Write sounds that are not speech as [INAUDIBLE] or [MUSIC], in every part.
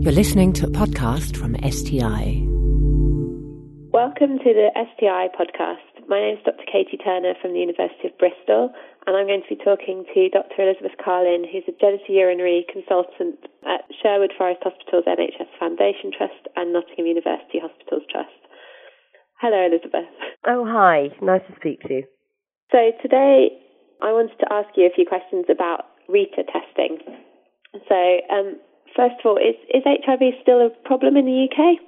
You're listening to a podcast from STI. Welcome to the STI podcast. My name is Dr. Katie Turner from the University of Bristol, and I'm going to be talking to Dr. Elizabeth Carlin, who's a genitourinary consultant at Sherwood Forest Hospital's NHS Foundation Trust and Nottingham University Hospitals Trust. Hello, Elizabeth. Oh, hi. Nice to speak to you. So, today I wanted to ask you a few questions about RITA testing. So, um, first of all, is, is HIV still a problem in the UK?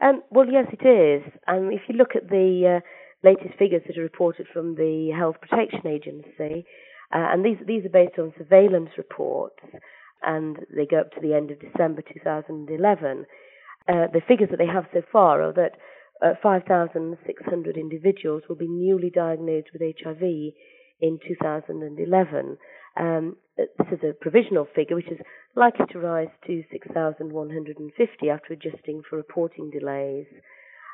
Um, well, yes, it is. Um, if you look at the uh, latest figures that are reported from the Health Protection Agency, uh, and these these are based on surveillance reports, and they go up to the end of December 2011. Uh, the figures that they have so far are that uh, 5,600 individuals will be newly diagnosed with HIV in 2011. Um, this is a provisional figure, which is likely to rise to 6,150 after adjusting for reporting delays.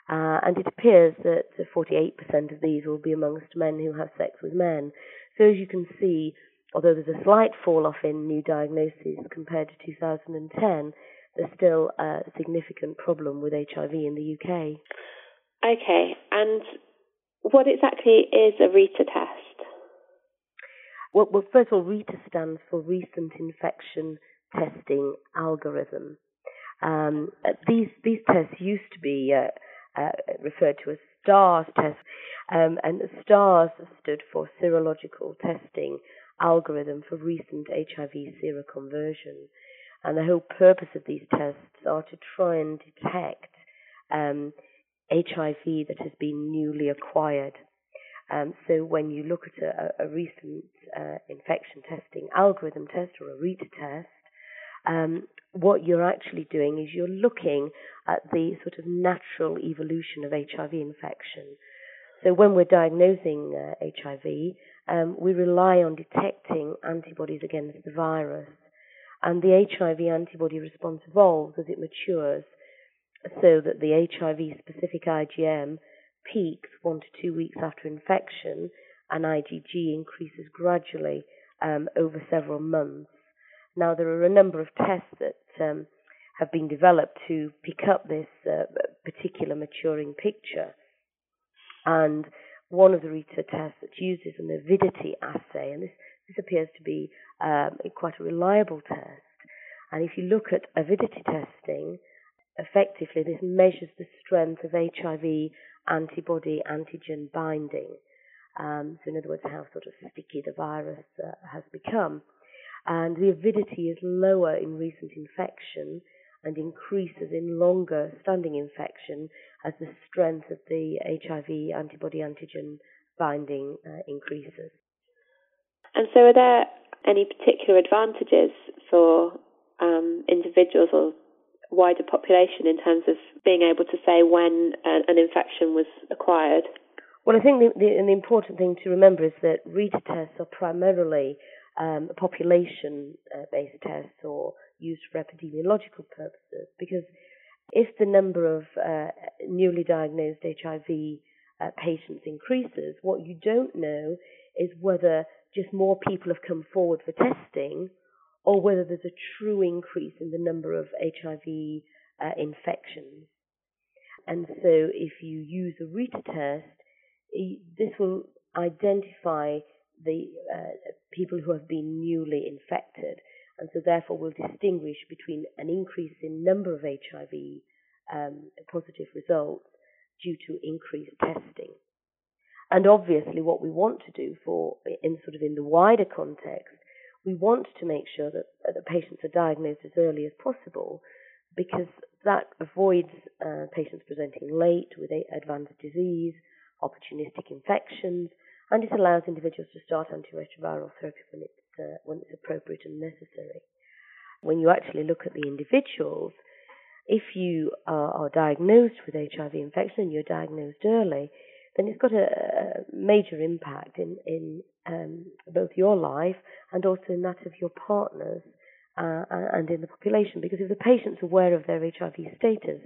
Uh, and it appears that 48% of these will be amongst men who have sex with men. So as you can see, although there's a slight fall off in new diagnoses compared to 2010, there's still a significant problem with HIV in the UK. Okay, and what exactly is a RITA test? Well, well, first of all, RITA stands for Recent Infection Testing Algorithm. Um, these these tests used to be uh, uh, referred to as STARHS tests, um, and the STARHS stood for Serological Testing Algorithm for Recent HIV Seroconversion. And the whole purpose of these tests are to try and detect um, HIV that has been newly acquired. Um, so when you look at a, a recent uh, infection testing algorithm test or a RITA test, um, what you're actually doing is you're looking at the sort of natural evolution of HIV infection. So when we're diagnosing uh, HIV, um, we rely on detecting antibodies against the virus. And the HIV antibody response evolves as it matures so that the HIV specific IgM peaks one to two weeks after infection, and IgG increases gradually um, over several months. Now, there are a number of tests that um, have been developed to pick up this uh, particular maturing picture. And one of the RITA tests that's used is an avidity assay, and this, this appears to be um, quite a reliable test. And if you look at avidity testing, effectively this measures the strength of HIV antibody antigen binding. Um, so, in other words, how sort of sticky the virus uh, has become. And the avidity is lower in recent infection and increases in longer standing infection as the strength of the HIV antibody antigen binding uh, increases. And so, are there any particular advantages for um, individuals or wider population in terms of being able to say when an infection was acquired? Well, I think the, the, the important thing to remember is that RITA tests are primarily um, population-based uh, tests or used for epidemiological purposes because if the number of uh, newly diagnosed HIV uh, patients increases, what you don't know is whether just more people have come forward for testing or whether there's a true increase in the number of HIV uh, infections. And so, if you use a RITA test, this will identify the uh, people who have been newly infected, and so therefore will distinguish between an increase in number of HIV um, positive results due to increased testing. And obviously, what we want to do for, in sort of in the wider context, we want to make sure that, patients are diagnosed as early as possible because that avoids uh, patients presenting late with advanced disease, opportunistic infections, and it allows individuals to start antiretroviral therapy when it's, uh, when it's appropriate and necessary. When you actually look at the individuals, if you are, are diagnosed with HIV infection and you're diagnosed early, then it's got a, a major impact in, in um, both your life and also in that of your partners uh, and in the population. Because if the patient's aware of their HIV status,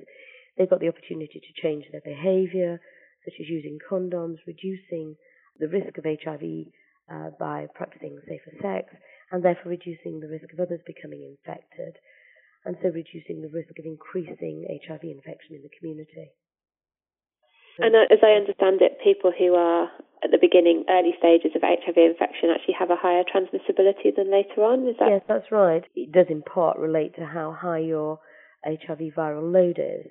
they've got the opportunity to change their behaviour, such as using condoms, reducing the risk of HIV uh, by practicing safer sex, and therefore reducing the risk of others becoming infected. and so reducing the risk of increasing HIV infection in the community. And uh, as I understand it, people who are at the beginning, early stages of HIV infection actually have a higher transmissibility than later on. Is that? Yes, that's right. It does in part relate to how high your HIV viral load is.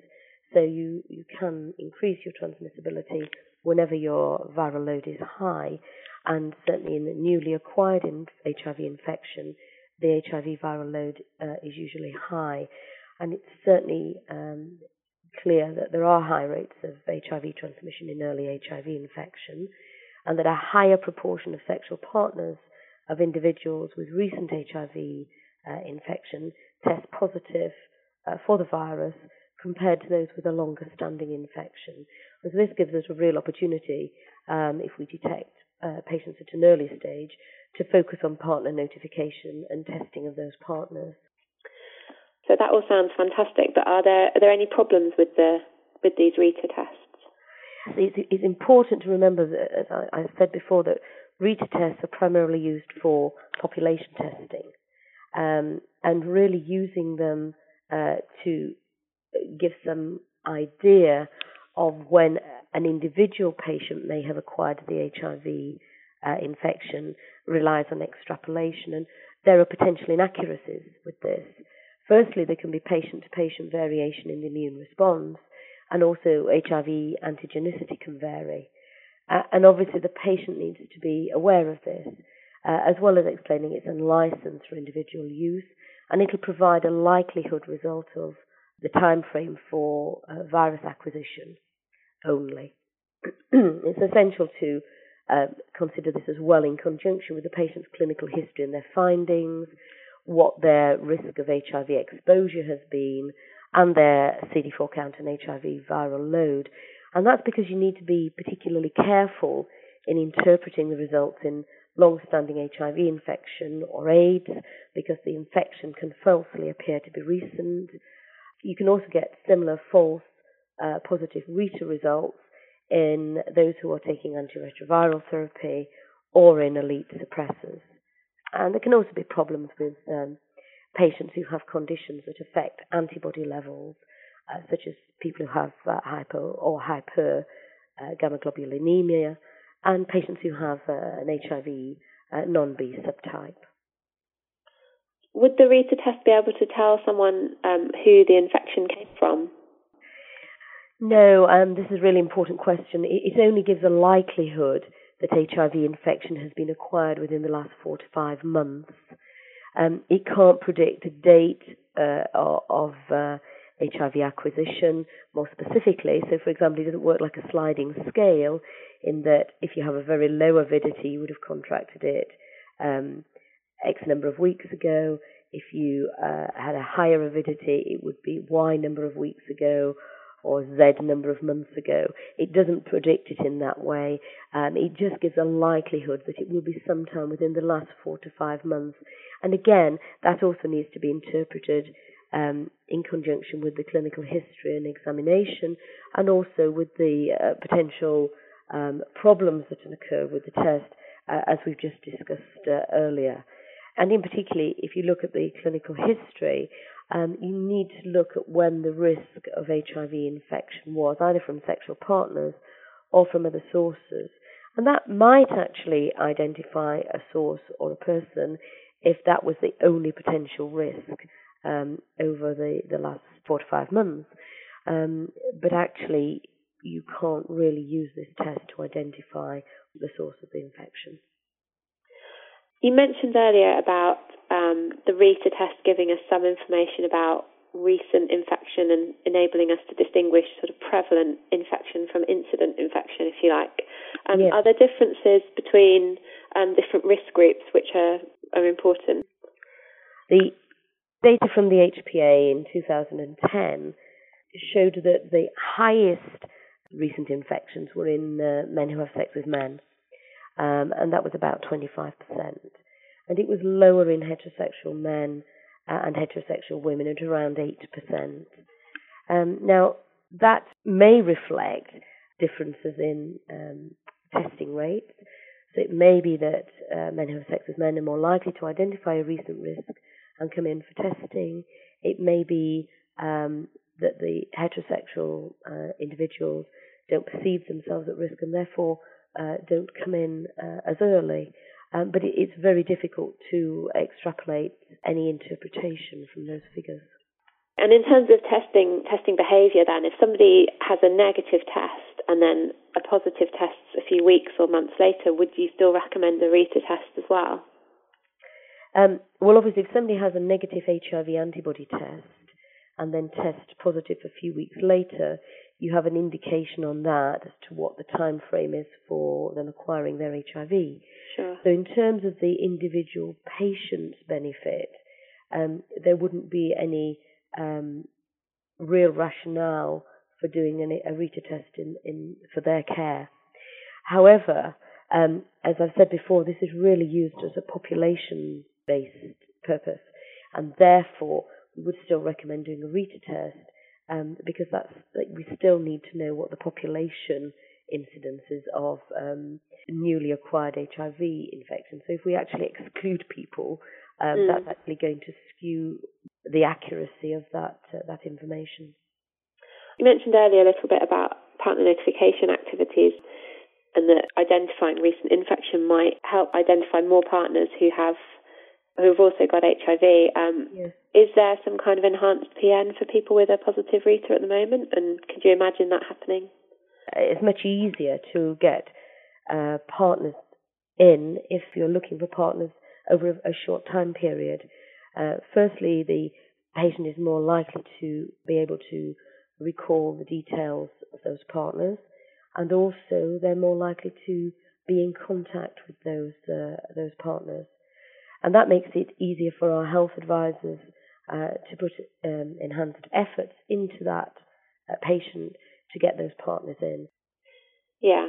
So you, you can increase your transmissibility whenever your viral load is high. And certainly in the newly acquired in HIV infection, the HIV viral load uh, is usually high. And it's certainly um, clear that there are high rates of HIV transmission in early HIV infection, and that a higher proportion of sexual partners of individuals with recent HIV uh, infection test positive uh, for the virus compared to those with a longer standing infection. so this gives us a real opportunity, um, if we detect uh, patients at an early stage, to focus on partner notification and testing of those partners. So that all sounds fantastic, but are there are there any problems with the with these RITA tests? It's, it's important to remember that, as I, I said before, that RITA tests are primarily used for population testing, um, and really using them uh, to give some idea of when an individual patient may have acquired the HIV uh, infection relies on extrapolation, and there are potential inaccuracies with this. Firstly, there can be patient to patient variation in the immune response, and also HIV antigenicity can vary. Uh, and obviously, the patient needs to be aware of this, uh, as well as explaining it's unlicensed for individual use, and it'll provide a likelihood result of the time frame for uh, virus acquisition only. [CLEARS THROAT] it's essential to uh, consider this as well in conjunction with the patient's clinical history and their findings, what their risk of HIV exposure has been, and their CD4 count and HIV viral load. And that's because you need to be particularly careful in interpreting the results in long-standing HIV infection or AIDS because the infection can falsely appear to be recent. You can also get similar false uh, positive RITA results in those who are taking antiretroviral therapy or in elite suppressors. And there can also be problems with um, patients who have conditions that affect antibody levels, uh, such as people who have uh, hypo or hyper uh, gamma globulinemia, and patients who have uh, an HIV uh, non-B subtype. Would the RITA test be able to tell someone um, who the infection came from? No, um, this is a really important question. It, it only gives a likelihood that HIV infection has been acquired within the last four to five months. Um, it can't predict a date uh, of uh, HIV acquisition more specifically. So, for example, it doesn't work like a sliding scale in that if you have a very low avidity, you would have contracted it um, X number of weeks ago. If you uh, had a higher avidity, it would be Y number of weeks ago or Z number of months ago. It doesn't predict it in that way. Um, it just gives a likelihood that it will be sometime within the last four to five months. And again, that also needs to be interpreted um, in conjunction with the clinical history and examination, and also with the uh, potential um, problems that occur with the test, uh, as we've just discussed uh, earlier. And in particular, if you look at the clinical history, um, you need to look at when the risk of HIV infection was, either from sexual partners or from other sources. And that might actually identify a source or a person if that was the only potential risk um, over the, the last four to five months. Um, but actually, you can't really use this test to identify the source of the infection. You mentioned earlier about um, the RITA test giving us some information about recent infection and enabling us to distinguish sort of prevalent infection from incident infection, if you like. Um, yes. Are there differences between um, different risk groups which are, are important? The data from the HPA in 2010 showed that the highest recent infections were in uh, men who have sex with men um, and that was about 25%. And it was lower in heterosexual men uh, and heterosexual women at around 8%. Um, now, that may reflect differences in um, testing rates. So it may be that uh, men who have sex with men are more likely to identify a recent risk and come in for testing. it may be um, that the heterosexual uh, individuals don't perceive themselves at risk and therefore uh, don't come in uh, as early. Um, but it, it's very difficult to extrapolate any interpretation from those figures. And in terms of testing testing behaviour, then, if somebody has a negative test and then a positive test a few weeks or months later, would you still recommend a retest as well? Um, well, obviously, if somebody has a negative HIV antibody test and then test positive a few weeks later, you have an indication on that as to what the time frame is for them acquiring their HIV. Sure. So, in terms of the individual patient's benefit, um, there wouldn't be any um, real rationale for doing an, a retest in, in for their care. However, um, as I've said before, this is really used as a population-based purpose, and therefore we would still recommend doing a retest um, because that's like, we still need to know what the population incidences of um, newly acquired HIV infection. So if we actually exclude people, um, mm. that's actually going to skew the accuracy of that uh, that information. You mentioned earlier a little bit about partner notification activities and that identifying recent infection might help identify more partners who have who've also got HIV. Um, yes. Is there some kind of enhanced PN for people with a positive RITA at the moment? And could you imagine that happening? It's much easier to get uh, partners in if you're looking for partners over a short time period. Uh, firstly, the patient is more likely to be able to recall the details of those partners, and also they're more likely to be in contact with those uh, those partners, and that makes it easier for our health advisors uh, to put um, enhanced efforts into that uh, patient to get those partners in. Yeah,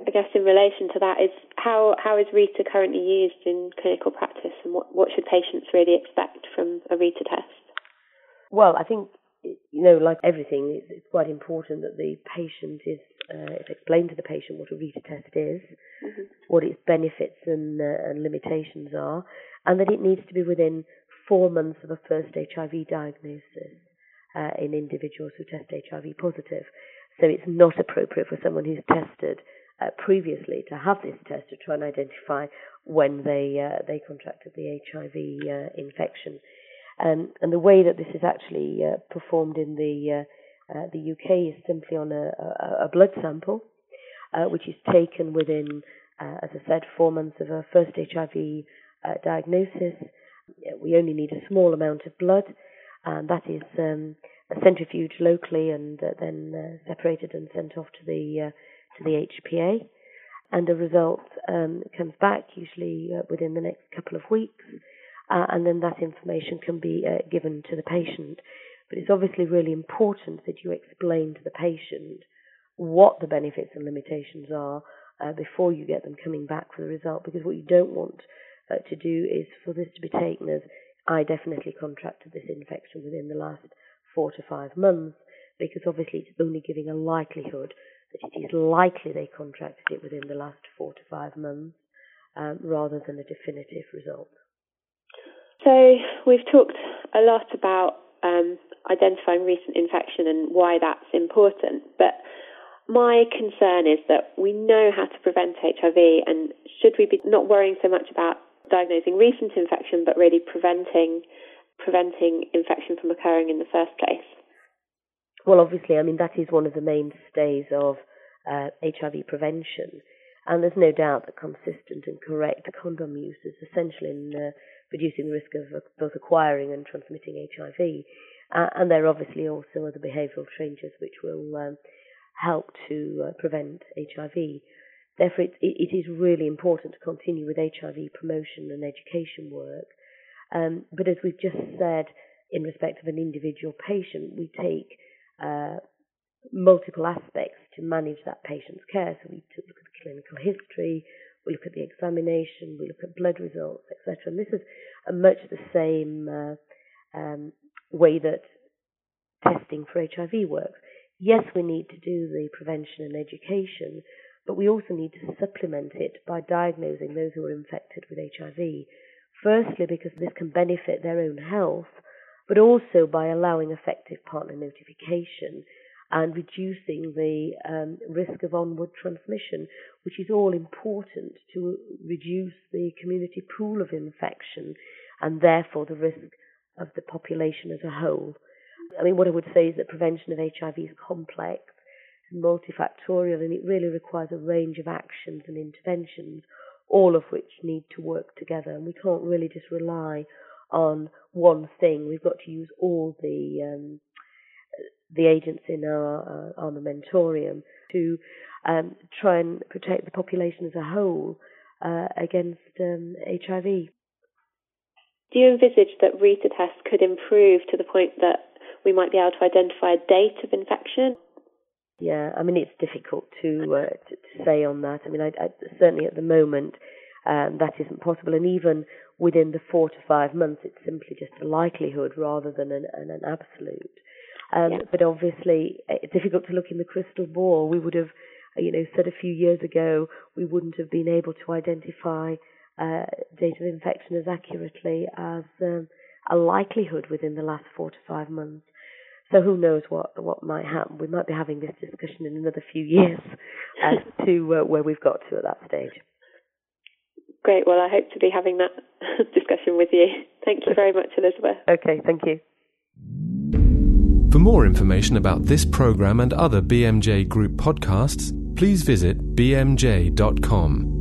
I guess in relation to that is how how is RITA currently used in clinical practice, and what what should patients really expect from a RITA test? Well, I think you know, like everything, it's quite important that the patient is uh, it's explained to the patient what a RITA test is, mm-hmm. what its benefits and, uh, and limitations are, and that it needs to be within four months of a first HIV diagnosis uh, in individuals who test HIV positive. So it's not appropriate for someone who's tested uh, previously to have this test to try and identify when they uh, they contracted the HIV uh, infection. Um, and the way that this is actually uh, performed in the uh, uh, the UK is simply on a, a, a blood sample, which is taken within, as I said, four months of a first HIV diagnosis. We only need a small amount of blood, and that is um, centrifuged locally and then separated and sent off to the to the HPA, and the result um, comes back usually uh, within the next couple of weeks, uh, and then that information can be uh, given to the patient. But it's obviously really important that you explain to the patient what the benefits and limitations are uh, before you get them coming back for the result, because what you don't want uh, to do is for this to be taken as I definitely contracted this infection within the last four to five months, because obviously it's only giving a likelihood that it is likely they contracted it within the last four to five months um, rather than a definitive result. So, we've talked a lot about um, identifying recent infection and why that's important, but my concern is that we know how to prevent HIV, and should we be not worrying so much about diagnosing recent infection, but really preventing preventing infection from occurring in the first place? Well, obviously, I mean, that is one of the mainstays of uh, HIV prevention. And there's no doubt that consistent and correct condom use is essential in uh, reducing the risk of uh, both acquiring and transmitting HIV. Uh, and there are obviously also other behavioural changes which will um, help to uh, prevent HIV. Therefore, it, it is really important to continue with HIV promotion and education work. Um, but as we've just said, in respect of an individual patient, we take uh, multiple aspects to manage that patient's care. So we look at the clinical history, we look at the examination, we look at blood results, etc. And this is much the same uh, um, way that testing for HIV works. Yes, we need to do the prevention and education, but we also need to supplement it by diagnosing those who are infected with HIV. Firstly, because this can benefit their own health, but also by allowing effective partner notification and reducing the um, risk of onward transmission, which is all important to reduce the community pool of infection and therefore the risk of the population as a whole. I mean, what I would say is that prevention of HIV is complex and multifactorial, and it really requires a range of actions and interventions, all of which need to work together. And we can't really just rely on one thing. We've got to use all the um, the agents in our uh, armamentarium to um, try and protect the population as a whole uh, against um, HIV. Do you envisage that Rita tests could improve to the point that we might be able to identify a date of infection? Yeah, I mean it's difficult to uh, to, to, say on that. I mean, I, I, certainly at the moment um, that isn't possible, and even within the four to five months, it's simply just a likelihood rather than an, an, an absolute. Um, yeah. But obviously, it's difficult to look in the crystal ball. We would have, you know, said a few years ago we wouldn't have been able to identify uh, date of infection as accurately as um, a likelihood within the last four to five months. So who knows what what might happen? We might be having this discussion in another few years as [LAUGHS] to uh, where we've got to at that stage. Great. Well, I hope to be having that [LAUGHS] discussion with you. Thank you very much, Elizabeth. Okay. Thank you. For more information about this program and other BMJ Group podcasts, please visit bmj.com.